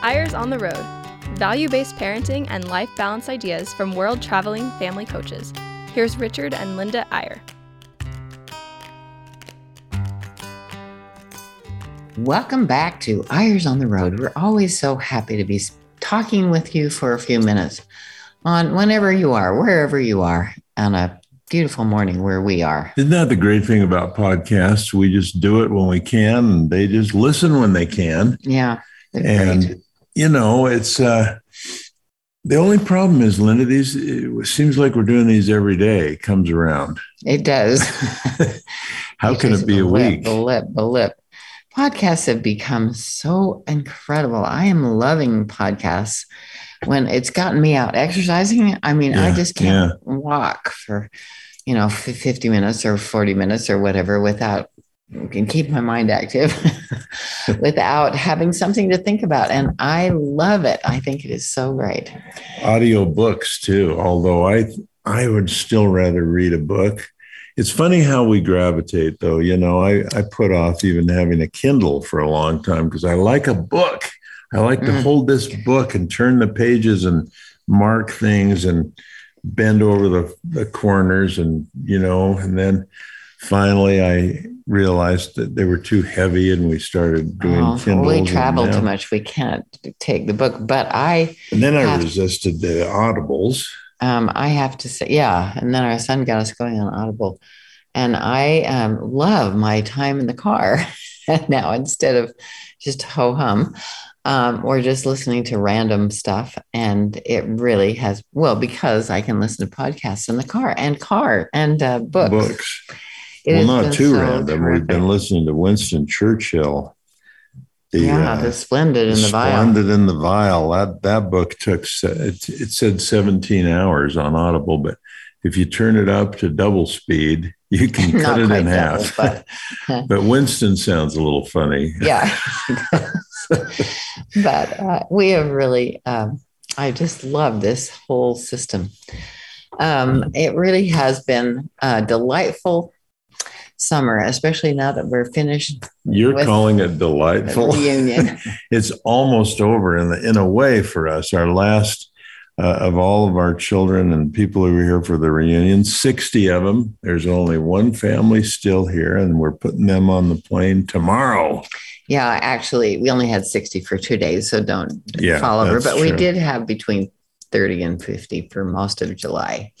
Eyres on the Road value based parenting and life balance ideas from world traveling family coaches. Here's Richard and Linda Eyre. Welcome back to Eyres on the Road. We're always so happy to be talking with you for a few minutes on whenever you are, wherever you are, on a beautiful morning where we are. Isn't that the great thing about podcasts? We just do it when we can and they just listen when they can. Yeah. And great you know, it's uh, the only problem is, Linda. These it seems like we're doing these every day. It comes around. It does. How can it be a lip, week? The lip, the lip. Podcasts have become so incredible. I am loving podcasts. When it's gotten me out exercising, I mean, yeah, I just can't yeah. walk for, you know, 50 minutes or 40 minutes or whatever without can keep my mind active without having something to think about. And I love it. I think it is so great. Audio books too, although I I would still rather read a book. It's funny how we gravitate though. You know, I, I put off even having a Kindle for a long time because I like a book. I like to mm. hold this book and turn the pages and mark things and bend over the, the corners and you know, and then finally I realized that they were too heavy and we started doing oh, Kindles. We travel too much. We can't take the book. But I And then I resisted the audibles. Um, I have to say, yeah. And then our son got us going on Audible. And I um, love my time in the car now instead of just ho hum um, or just listening to random stuff. And it really has, well, because I can listen to podcasts in the car and car and uh, books. Books. Well, not too so random. Terrific. We've been listening to Winston Churchill. The, yeah, uh, the Splendid in the, Vile. Splendid in the Vile. That that book took it, it said 17 hours on Audible, but if you turn it up to double speed, you can cut it in half. But, but Winston sounds a little funny. Yeah. but uh, we have really, um, I just love this whole system. Um, it really has been uh, delightful summer, especially now that we're finished. You're calling it delightful. Reunion. it's almost over in the, in a way for us. Our last uh, of all of our children and people who were here for the reunion, 60 of them. There's only one family still here, and we're putting them on the plane tomorrow. Yeah, actually, we only had 60 for two days, so don't yeah, fall over. But true. we did have between 30 and 50 for most of July.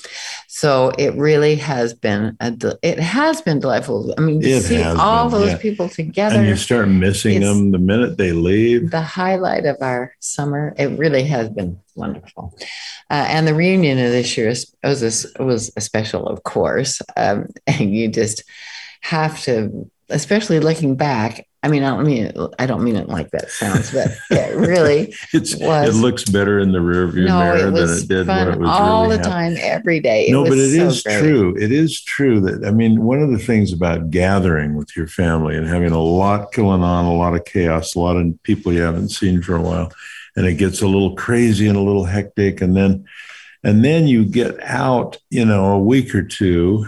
So it really has been a it has been delightful. I mean, to see all been, those yeah. people together. And you start missing them the minute they leave. The highlight of our summer. It really has been wonderful. Uh, and the reunion of this year was a, was a special, of course. Um, and you just have to, especially looking back, I mean, I don't mean I don't mean it like that sounds, but it really it's was, it looks better in the rearview no, mirror it than it did when it was all really the time, every day. It no, but it so is great. true. It is true that I mean, one of the things about gathering with your family and having a lot going on, a lot of chaos, a lot of people you haven't seen for a while, and it gets a little crazy and a little hectic, and then and then you get out, you know, a week or two.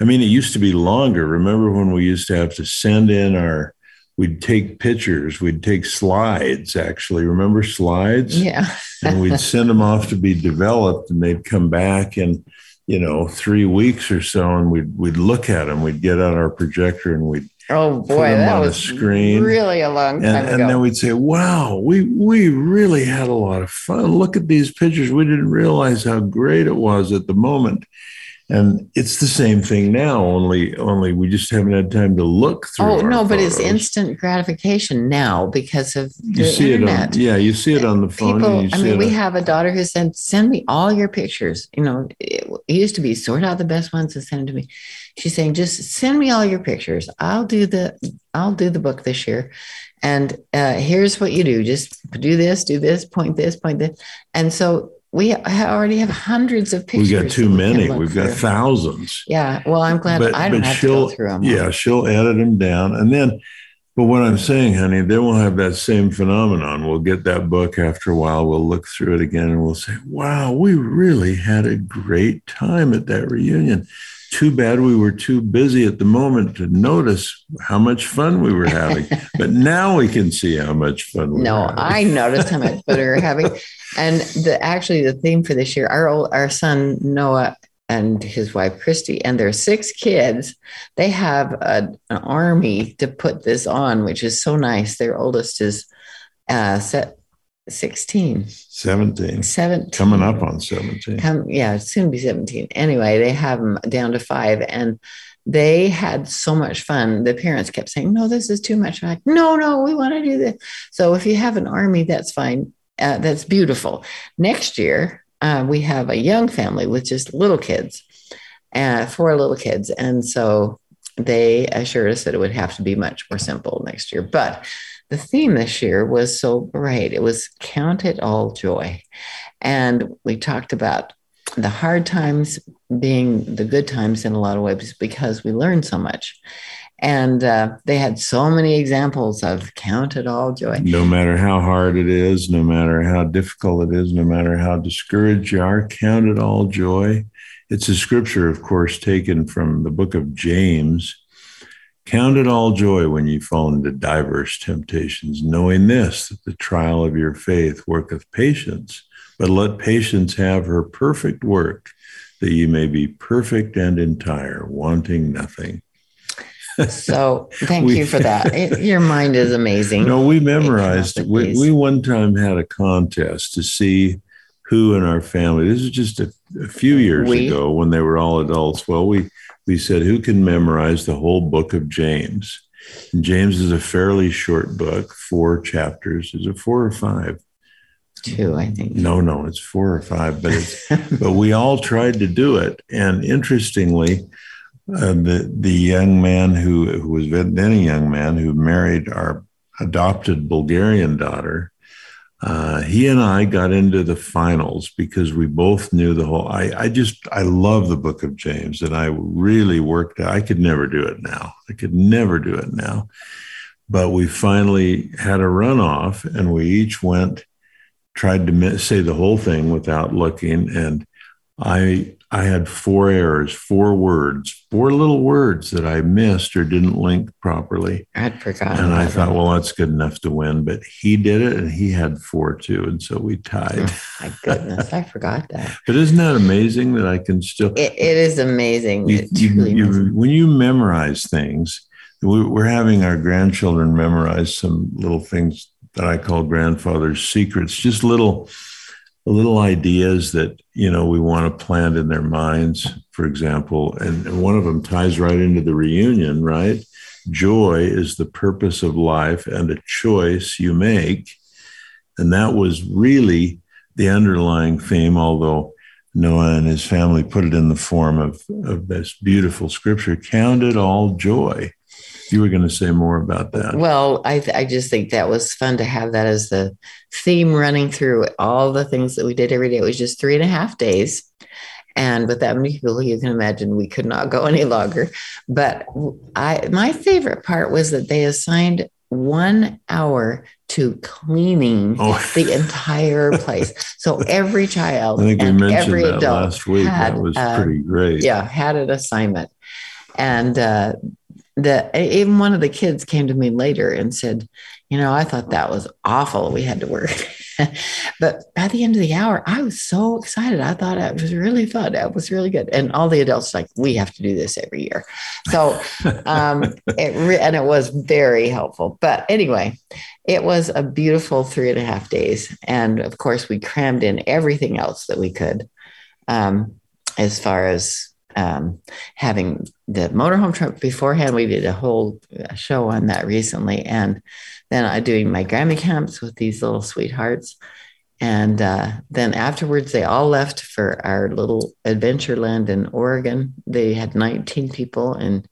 I mean, it used to be longer. Remember when we used to have to send in our we'd take pictures, we'd take slides actually. Remember slides? Yeah. and we'd send them off to be developed and they'd come back in, you know, three weeks or so and we'd we'd look at them. We'd get out our projector and we'd Oh boy, that was screen. really a long time and, ago. And then we'd say, "Wow, we we really had a lot of fun. Look at these pictures. We didn't realize how great it was at the moment." And it's the same thing now only only we just haven't had time to look through oh no but it's instant gratification now because of the you see internet. it on, yeah you see it on the phone people i mean we on, have a daughter who said send me all your pictures. You know it, it, used to be sort out the best ones and send them to me. She's saying just send me all your pictures. I'll do the i'll do the book this year. And uh, here's what you do. Just do this do this point this point this. And so we already have hundreds of pictures. We've got too many. We We've got thousands. Yeah. Well, I'm glad but, I don't have to go through them. Yeah, she'll edit them down, and then. But what I'm saying, honey, they won't have that same phenomenon. We'll get that book after a while. We'll look through it again, and we'll say, "Wow, we really had a great time at that reunion." Too bad we were too busy at the moment to notice how much fun we were having. but now we can see how much fun we were having. no, I noticed how much fun we were having. And the actually the theme for this year, our old, our son Noah and his wife Christy and their six kids, they have a, an army to put this on, which is so nice. Their oldest is uh, set 16 17 17 coming up on 17 come yeah soon be 17 anyway they have them down to five and they had so much fun. The parents kept saying no this is too much. I'm like no no we want to do this. So if you have an army that's fine. Uh, that's beautiful. Next year uh, we have a young family with just little kids uh, four little kids and so they assured us that it would have to be much more simple next year. But the theme this year was so great. It was Count It All Joy. And we talked about the hard times being the good times in a lot of ways because we learned so much. And uh, they had so many examples of count it all joy. No matter how hard it is, no matter how difficult it is, no matter how discouraged you are, count it all joy. It's a scripture, of course, taken from the book of James Count it all joy when you fall into diverse temptations, knowing this, that the trial of your faith worketh patience. But let patience have her perfect work, that you may be perfect and entire, wanting nothing. So thank we, you for that. It, your mind is amazing. No, we memorized. We, we one time had a contest to see who in our family. This is just a, a few years we, ago when they were all adults. Well, we we said, who can memorize the whole book of James? And James is a fairly short book, four chapters. Is it four or five? Two, I think. No, no, it's four or five, but it's, but we all tried to do it. And interestingly, uh, the the young man who who was then a young man who married our adopted Bulgarian daughter uh, he and I got into the finals because we both knew the whole. I, I just I love the Book of James, and I really worked. I could never do it now. I could never do it now. But we finally had a runoff, and we each went, tried to say the whole thing without looking, and I I had four errors, four words, four little words that I missed or didn't link properly. I'd forgotten. And I thought, well, that's good enough to win. But he did it and he had four too. And so we tied. Oh, my goodness. I forgot that. But isn't that amazing that I can still? it, it is amazing. You, you, you, when you memorize things, we're having our grandchildren memorize some little things that I call grandfather's secrets, just little little ideas that you know we want to plant in their minds for example and one of them ties right into the reunion right? Joy is the purpose of life and a choice you make. And that was really the underlying theme although noah and his family put it in the form of, of this beautiful scripture count it all joy you were going to say more about that. Well, I, th- I just think that was fun to have that as the theme running through all the things that we did every day. It was just three and a half days. And with that many people, you can imagine we could not go any longer. But I, my favorite part was that they assigned one hour to cleaning oh. the entire place. So every child i and every adult last week. Had, that was uh, pretty great. Yeah, had an assignment. And uh, that even one of the kids came to me later and said, you know, I thought that was awful. We had to work. but by the end of the hour, I was so excited. I thought it was really fun. It was really good. And all the adults like, we have to do this every year. So, um, it re- and it was very helpful. But anyway, it was a beautiful three and a half days. And of course, we crammed in everything else that we could um, as far as um, having the motorhome trip beforehand. We did a whole show on that recently, and then I doing my Grammy camps with these little sweethearts. And uh, then afterwards, they all left for our little adventure land in Oregon. They had 19 people and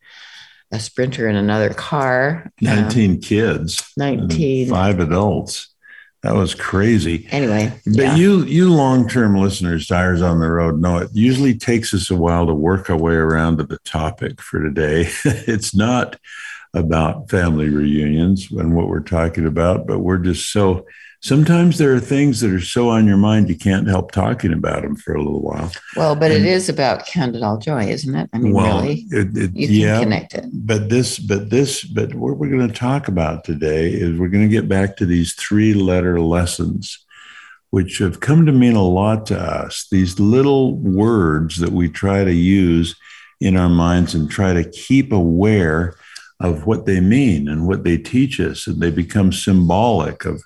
a sprinter in another car. 19 um, kids. 19. Five adults. That was crazy. Anyway, but yeah. you you long term listeners, Eyres on the road, know it usually takes us a while to work our way around to the topic for today. it's not about family reunions and what we're talking about, but we're just so sometimes there are things that are so on your mind you can't help talking about them for a little while. Well, but and, it is about It All Joy, isn't it? I mean, well, really, it, it, you can yeah, connect it. But this, but this, but what we're going to talk about today is we're going to get back to these three-letter lessons, which have come to mean a lot to us. These little words that we try to use in our minds and try to keep aware of what they mean and what they teach us. And they become symbolic of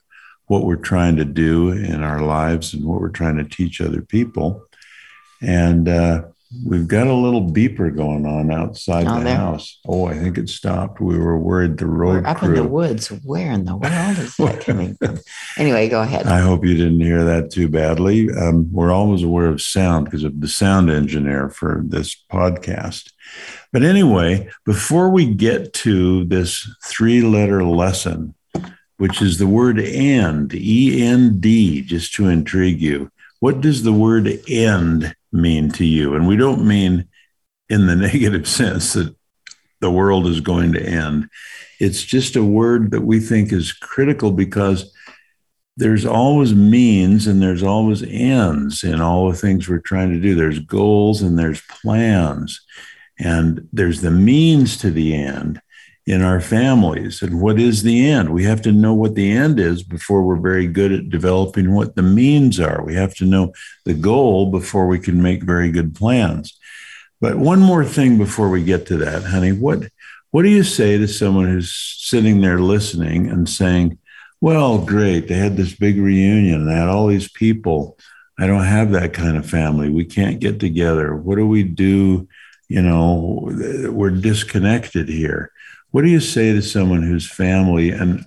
what we're trying to do in our lives and what we're trying to teach other people. And uh, we've got a little beeper going on outside oh, the there. house. Oh, I think it stopped. We were worried the road we're up crew. in the woods. Where in the world is that coming from? Anyway, go ahead. I hope you didn't hear that too badly. Um, we're always aware of sound because of the sound engineer for this podcast. But anyway, before we get to this three letter lesson, which is the word end, E N D, just to intrigue you, what does the word end mean to you? And we don't mean in the negative sense that the world is going to end. It's just a word that we think is critical because there's always means and there's always ends in all the things we're trying to do. There's goals and there's plans. And there's the means to the end in our families. And what is the end? We have to know what the end is before we're very good at developing what the means are. We have to know the goal before we can make very good plans. But one more thing before we get to that, honey, what what do you say to someone who's sitting there listening and saying, "Well, great, they had this big reunion, they had all these people. I don't have that kind of family. We can't get together. What do we do you know, we're disconnected here. What do you say to someone whose family, and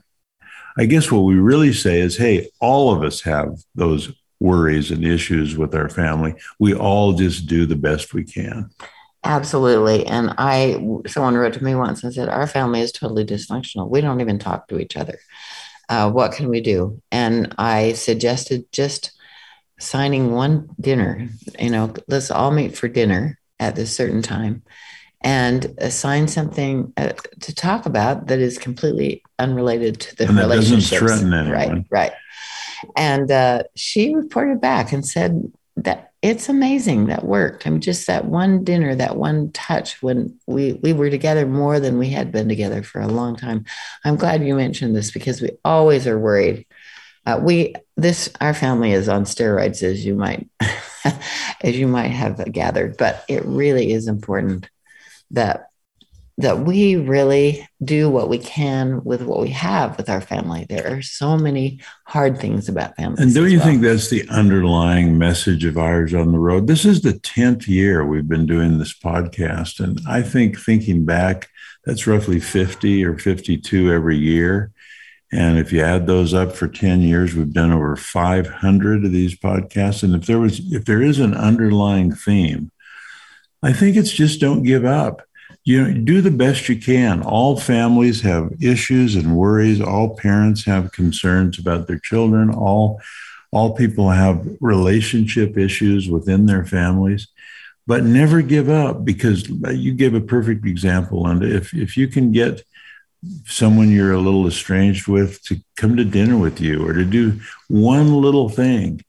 I guess what we really say is, hey, all of us have those worries and issues with our family. We all just do the best we can. Absolutely. And I, someone wrote to me once and said, Our family is totally dysfunctional. We don't even talk to each other. Uh, what can we do? And I suggested just signing one dinner. You know, let's all meet for dinner at this certain time and assign something uh, to talk about that is completely unrelated to the and that relationships. Doesn't threaten anyone. Right, right. And uh, she reported back and said that it's amazing that worked. I mean, just that one dinner, that one touch when we we were together more than we had been together for a long time. I'm glad you mentioned this because we always are worried. Uh, we this our family is on steroids, as you might as you might have gathered. But it really is important that that we really do what we can with what we have with our family. There are so many hard things about family. And don't you well. think that's the underlying message of Eyres on the Road? This is the 10th year we've been doing this podcast. And I think thinking back, that's roughly 50 or 52 every year. And if you add those up for 10 years, we've done over 500 of these podcasts. And if there was, if there is an underlying theme, I think it's just don't give up. You know, do the best you can. All families have issues and worries. All parents have concerns about their children. All, all people have relationship issues within their families but never give up because you gave a perfect example. And if, if you can get someone you're a little estranged with to come to dinner with you or to do one little thing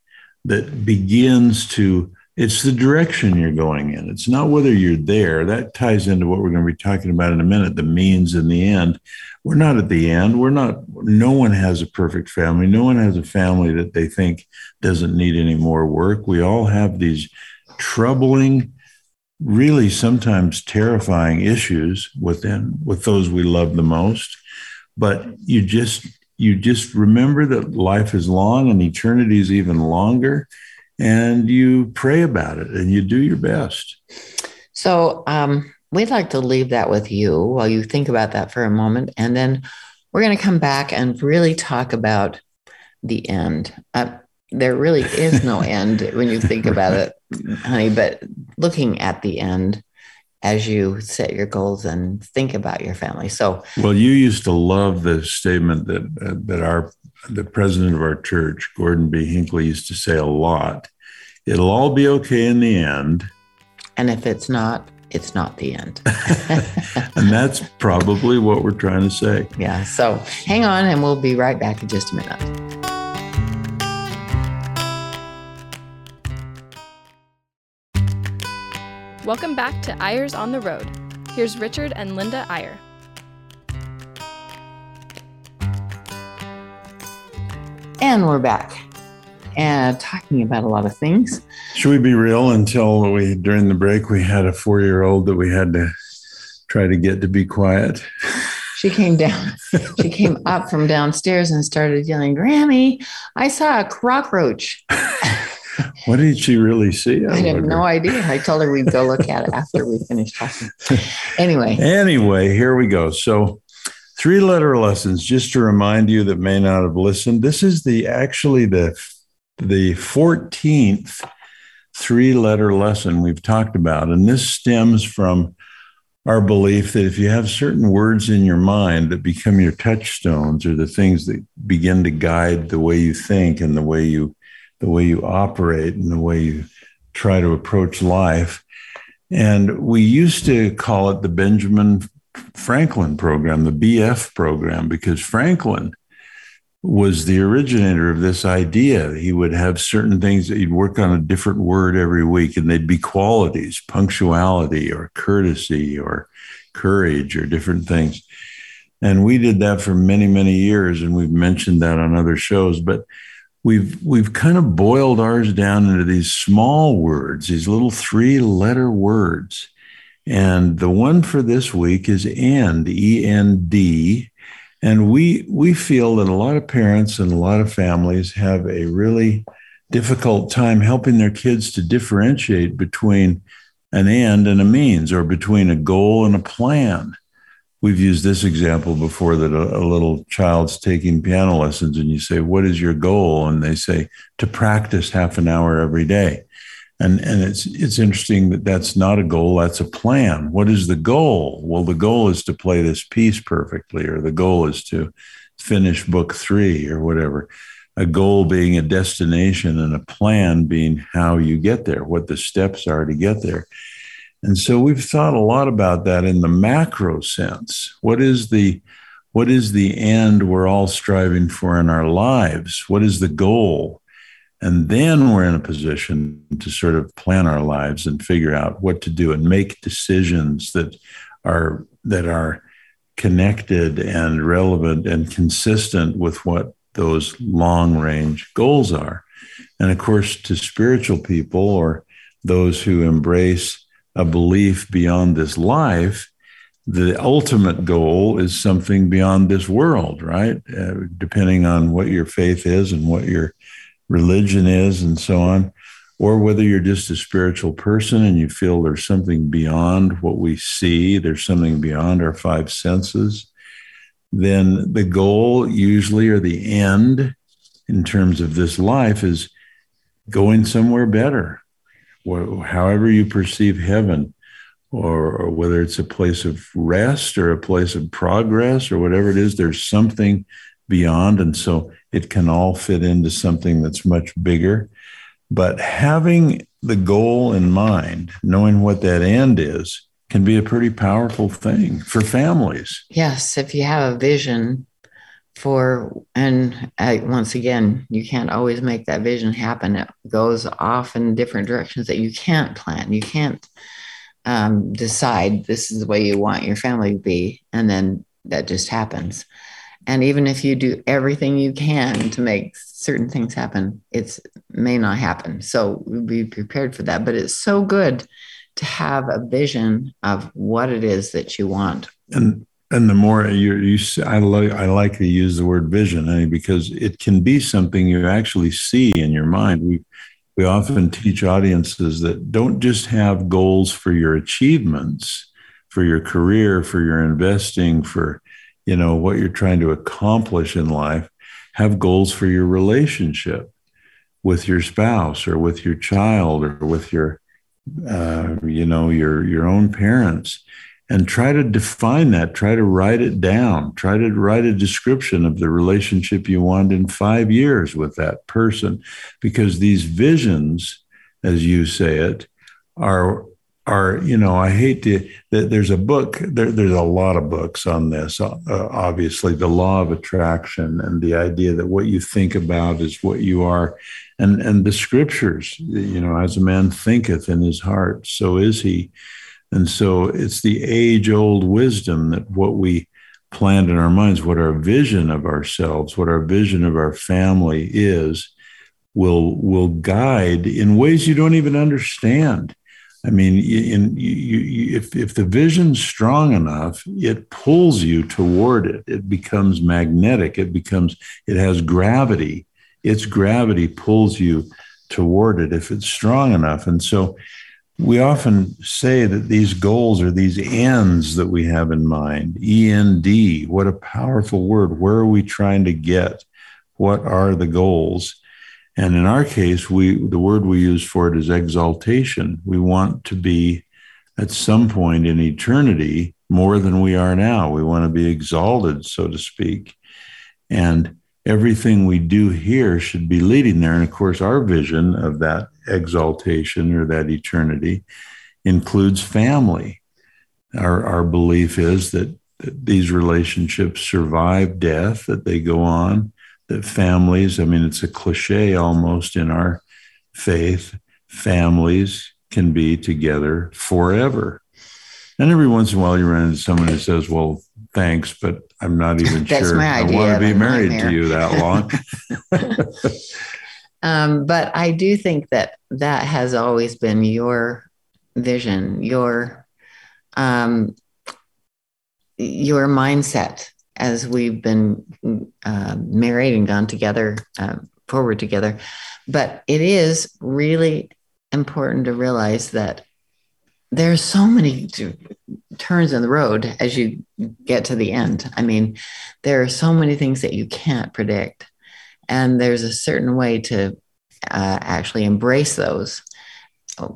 that begins to it's the direction you're going in. It's not whether you're there. That ties into what we're going to be talking about in a minute the means and the end. We're not at the end. We're not no one has a perfect family. No one has a family that they think doesn't need any more work. We all have these troubling really sometimes terrifying issues within with those we love the most. But you just you just remember that life is long and eternity is even longer and you pray about it and you do your best so um, we'd like to leave that with you while you think about that for a moment and then we're going to come back and really talk about the end uh, there really is no end when you think about it, honey. But looking at the end as you set your goals and think about your family. So, well, you used to love the statement that uh, that our the president of our church, Gordon B. Hinckley, used to say a lot. It'll all be okay in the end. And if it's not, it's not the end. and that's probably what we're trying to say. Yeah. So hang on, and we'll be right back in just a minute. Welcome back to Eyres on the Road. Here's Richard and Linda Eyre. And we're back and talking about a lot of things. Should we be real until we, during the break, we had a four year old that we had to try to get to be quiet? She came down, she came up from downstairs and started yelling, Grammy, I saw a cockroach. what did she really see? I, I have no idea. I told her we'd go look at it after we finished talking. Anyway. Anyway, here we go. So three letter lessons, just to remind you that may not have listened. This is the actually the the 14th three letter lesson we've talked about. And this stems from our belief that if you have certain words in your mind that become your touchstones or the things that begin to guide the way you think and the way you the way you operate and the way you try to approach life and we used to call it the Benjamin Franklin program the BF program because Franklin was the originator of this idea. He would have certain things that he'd work on a different word every week, and they'd be qualities, punctuality or courtesy or courage or different things. And we did that for many, many years, and we've mentioned that on other shows. But we've we've kind of boiled ours down into these small words, these little three-letter words. And the one for this week is end, E N D and we we feel that a lot of parents and a lot of families have a really difficult time helping their kids to differentiate between an end and a means or between a goal and a plan. We've used this example before that a, a, little child's taking piano lessons and you say, What is your goal? And they say, To practice half an hour every day and and it's it's interesting that that's not a goal that's a plan. What is the goal? Well the goal is to play this piece perfectly or the goal is to finish book 3 or whatever. A goal being a destination and a plan being how you get there what the steps are to get there. And so we've thought a lot about that in the macro sense. What is the what is the end we're all striving for in our lives? What is the goal and then we're in a position to sort of plan our lives and figure out what to do and make decisions that are that are connected and relevant and consistent with what those long range goals are. And of course, to spiritual people or those who embrace a belief beyond this life, the ultimate goal is something beyond this world, right? Uh, depending on what your faith is and what your religion is and so on, or whether you're just a spiritual person and you feel there's something beyond what we see, there's something beyond our five senses, then the goal usually or the end in terms of this life is going somewhere better. However, you perceive heaven, or, or, whether it's a place of rest or a place of progress or whatever it is, there's something beyond. And so it can all fit into something that's much bigger. But having the goal in mind, knowing what that end is, can be a pretty powerful thing for families. Yes, if you have a vision for, and uh, once again, you can't always make that vision happen. It goes off in different directions that you can't plan. You can't um, decide this is the way you want your family to be, and then that just happens. And even if you do everything you can to make certain things happen, it may not happen. So be prepared for that. But it's so good to have a vision of what it is that you want. And and the more you you I like I like to use the word vision honey, because it can be something you actually see in your mind. We we often teach audiences that don't just have goals for your achievements, for your career, for your investing, for you know what you're trying to accomplish in life have goals for your relationship with your spouse or with your child or with your uh, you know your your own parents and try to define that. Try to write it down. Try to write a description of the relationship you want in five years with that person because these visions as you say it are are you know i hate to there's a book there, there's a lot of books on this uh, obviously the law of attraction and the idea that what you think about is what you are. And and the scriptures you know as a man thinketh in his heart so is he. And so it's the age old wisdom that what we planned in our minds what our vision of ourselves what our vision of our family is will will guide in ways you don't even understand I mean, in, you, you, if, if the vision's strong enough, it pulls you toward it. It becomes magnetic. It becomes, it has gravity. Its gravity pulls you toward it if it's strong enough. And so we often say that these goals are these ends that we have in mind. END, what a powerful word. Where are we trying to get? What are the goals? And in our case, we the word we use for it is exaltation. We want to be at some point in eternity more than we are now. We want to be exalted, so to speak. And everything we do here should be leading there. And of course, our vision of that exaltation or that eternity includes family. Our, our belief is that, that these relationships survive death, that they go on, that families, I mean, it's a cliche almost in our faith, families can be together forever. And every once in a while you run into someone who says, Well, thanks, but I'm not even sure I want to be married nightmare. to you that long. um, but I do think that that has always been your vision, your um, your mindset as we've been uh, married and gone together uh, forward together. But it is really important to realize that there's so many turns in the road as you get to the end. I mean, there are so many things that you can't predict, and there's a certain way to uh, actually embrace those.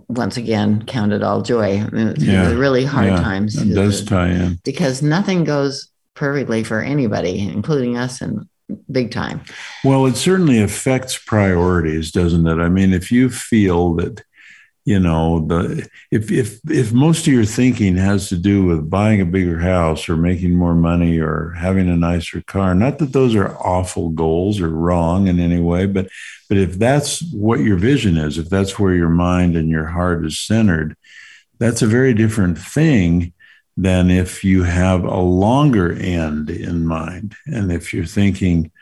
Once again, count it all joy. I mean, yeah. really hard yeah. times. It does tie in because nothing goes perfectly for anybody, including us and big time. Well, it certainly affects priorities, doesn't it? I mean, if you feel that, you know, the if if if most of your thinking has to do with buying a bigger house or making more money or having a nicer car, not that those are awful goals or wrong in any way, but but if that's what your vision is, if that's where your mind and your heart is centered, that's a very different thing than if you have a longer end in mind. And if you're thinking,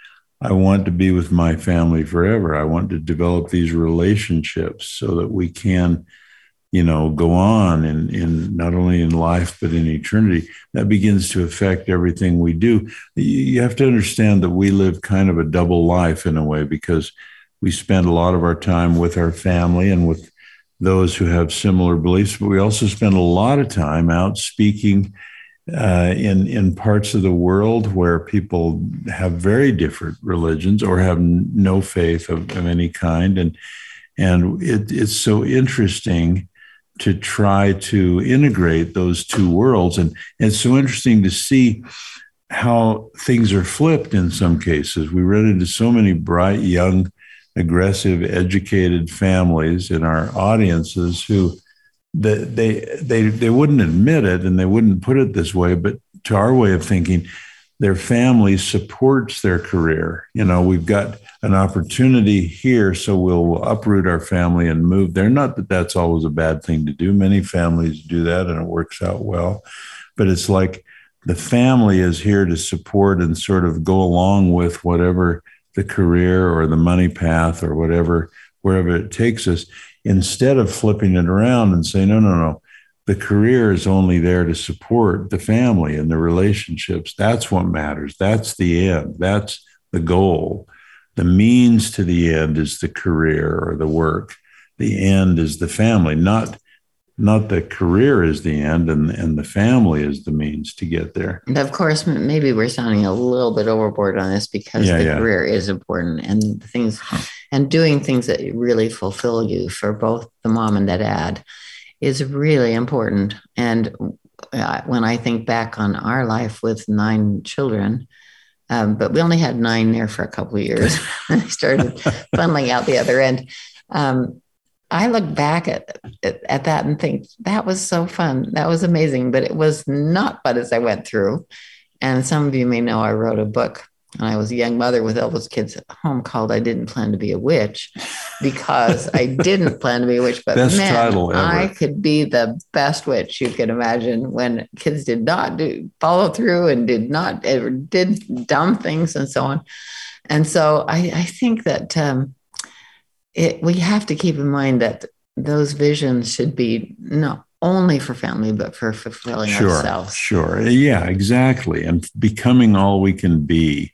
I want to be with my family forever, I want to develop these relationships so that we can, you know, go on in, in not only in life, but in eternity, that begins to affect everything we do. You have to understand that we live kind of a double life in a way because we spend a lot of our time with our family and with those who have similar beliefs, but we also spend a lot of time out speaking uh, in in parts of the world where people have very different religions or have no faith of, of any kind, and and it, it's so interesting to try to integrate those two worlds, and, and it's so interesting to see how things are flipped in some cases. We run into so many bright young aggressive, educated families in our audiences who they, they they they wouldn't admit it and they wouldn't put it this way, but to our way of thinking, their family supports their career. You know, we've got an opportunity here, so we'll uproot our family and move there. Not that that's always a bad thing to do. Many families do that and it works out well. But it's like the family is here to support and sort of go along with whatever the career or the money path or whatever, wherever it takes us, instead of flipping it around and saying, no, no, no, the career is only there to support the family and the relationships. That's what matters. That's the end. That's the goal. The means to the end is the career or the work. The end is the family, not not the career is the end and, and the family is the means to get there. And of course, maybe we're sounding a little bit overboard on this because yeah, the yeah. career is important and things and doing things that really fulfill you for both the mom and the dad is really important. And uh, when I think back on our life with nine children, um, but we only had nine there for a couple of years. I started funneling out the other end. Um, I look back at, at, at that and think that was so fun. That was amazing, but it was not fun as I went through. And some of you may know I wrote a book when I was a young mother with all those kids at home called I Didn't Plan to Be a Witch because I didn't plan to be a witch, but best man, I could be the best witch you could imagine when kids did not do follow through and did not ever did dumb things and so on. And so I, I think that um, it, we have to keep in mind that those visions should be not only for family, but for fulfilling sure, ourselves. Sure. Yeah, exactly. And becoming all we can be.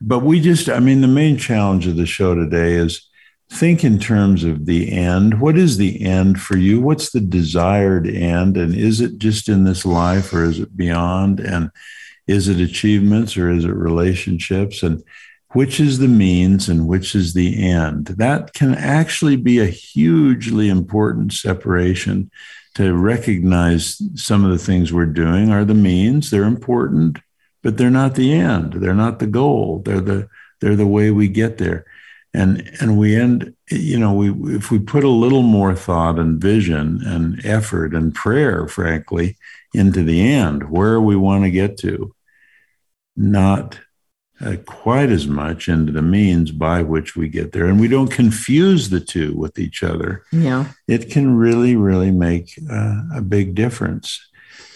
But we just, I mean, the main challenge of the show today is think in terms of the end. What is the end for you? What's the desired end? And is it just in this life or is it beyond? And is it achievements or is it relationships? And which is the means and which is the end. That can actually be a hugely important separation to recognize some of the things we're doing are the means, they're important, but they're not the end. They're not the goal. They're the they're the way we get there. And and we end, you know, we if we put a little more thought and vision and effort and prayer, frankly, into the end, where we want to get to, not uh, quite as much into the means by which we get there. And we don't confuse the two with each other. Yeah. It can really, really make uh, a big difference.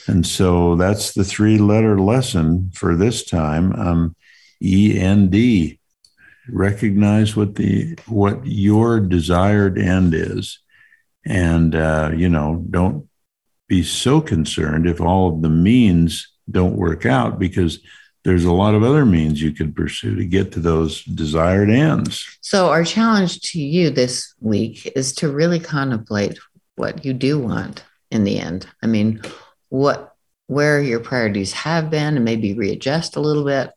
And so that's the three letter lesson for this time. Um, END. Recognize what the what your desired end is, and uh, you know don't be so concerned if all of the means don't work out because there's a lot of other means you could pursue to get to those desired ends. So, our challenge to you this week is to really contemplate what you do want in the end. I mean, what where your priorities have been, and maybe readjust a little bit,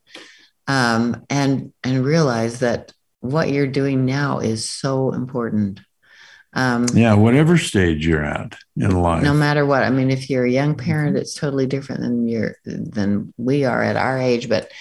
um, and and realize that what you're doing now is so important. Um, yeah, whatever stage you're at in life. No matter what. I mean, if you're a young parent, it's totally different than you're than we are at our age. But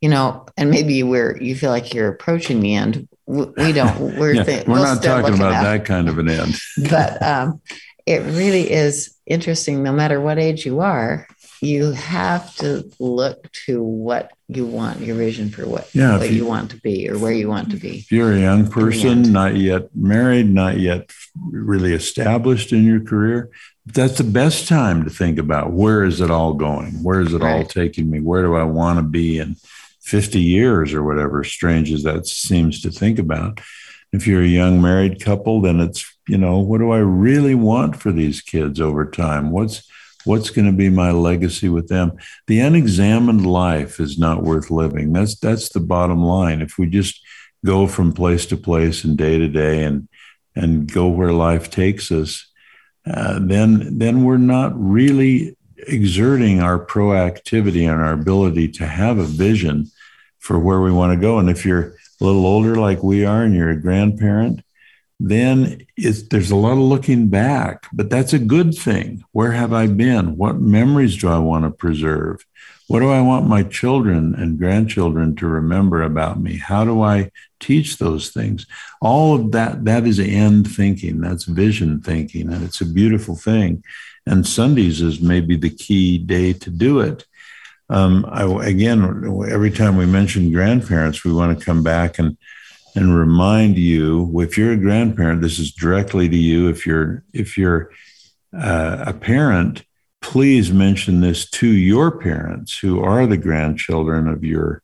you know, and maybe we're you feel like you're approaching the end. We don't. We're yeah, th- we're not talking about that kind of an end. but um, it really is interesting. No matter what age you are, you have to look to what you want, your vision for what, yeah, what you, you, want to be or where you want to be. If you're a young person, not yet married, not yet really established in your career, that's the best time to think about where is it all going? Where is it right. all taking me? Where do I want to be in 50 years or whatever, strange as that seems to think about? If you're a young married couple, then it's, you know, what do I really want for these kids over time? What's What's going to be my legacy with them? The unexamined life is not worth living. That's that's the bottom line. If we just go from place to place and day to day and and go where life takes us, uh, then then we're not really exerting our proactivity and our ability to have a vision for where we want to go. And if you're a little older like we are and you're a grandparent, then there's a lot of looking back, but that's a good thing. Where have I been? What memories do I want to preserve? What do I want my children and grandchildren to remember about me? How do I teach those things? All of that, that is end thinking. That's vision thinking. And it's a beautiful thing. And Sundays is maybe the key day to do it. Um, I, again, every time we mention grandparents, we want to come back and and remind you if you're a grandparent this is directly to you. If you're if you're uh, a parent please mention this to your parents who are the grandchildren of your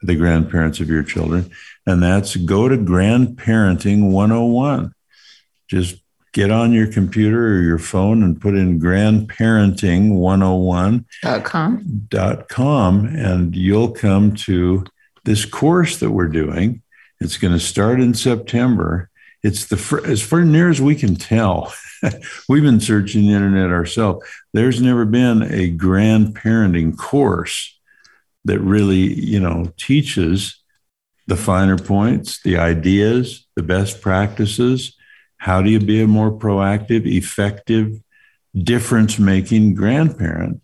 the grandparents of your children. And that's go to grandparenting 101 just get on your computer or your phone and put in grandparenting101.com and you'll come to this course that we're doing it's going to start in September. It's the fr- as far near as we can tell. We've been searching the internet ourselves. There's never been a grandparenting course that really, you know, teaches the finer points, the ideas, the best practices. How do you be a more proactive, effective, difference making grandparent?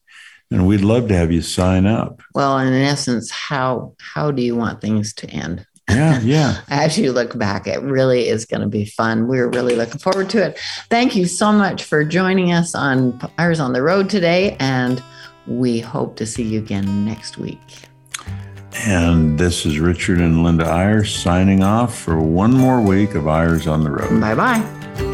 and we'd love to have you sign up. Well, in essence, how how do you want things to end? Yeah, yeah. As you look back, it really is going to be fun. We're really looking forward to it. Thank you so much for joining us on Eyres on the Road today, and we hope to see you again next week. And this is Richard and Linda Eyres signing off for one more week of Eyres on the Road. Bye bye.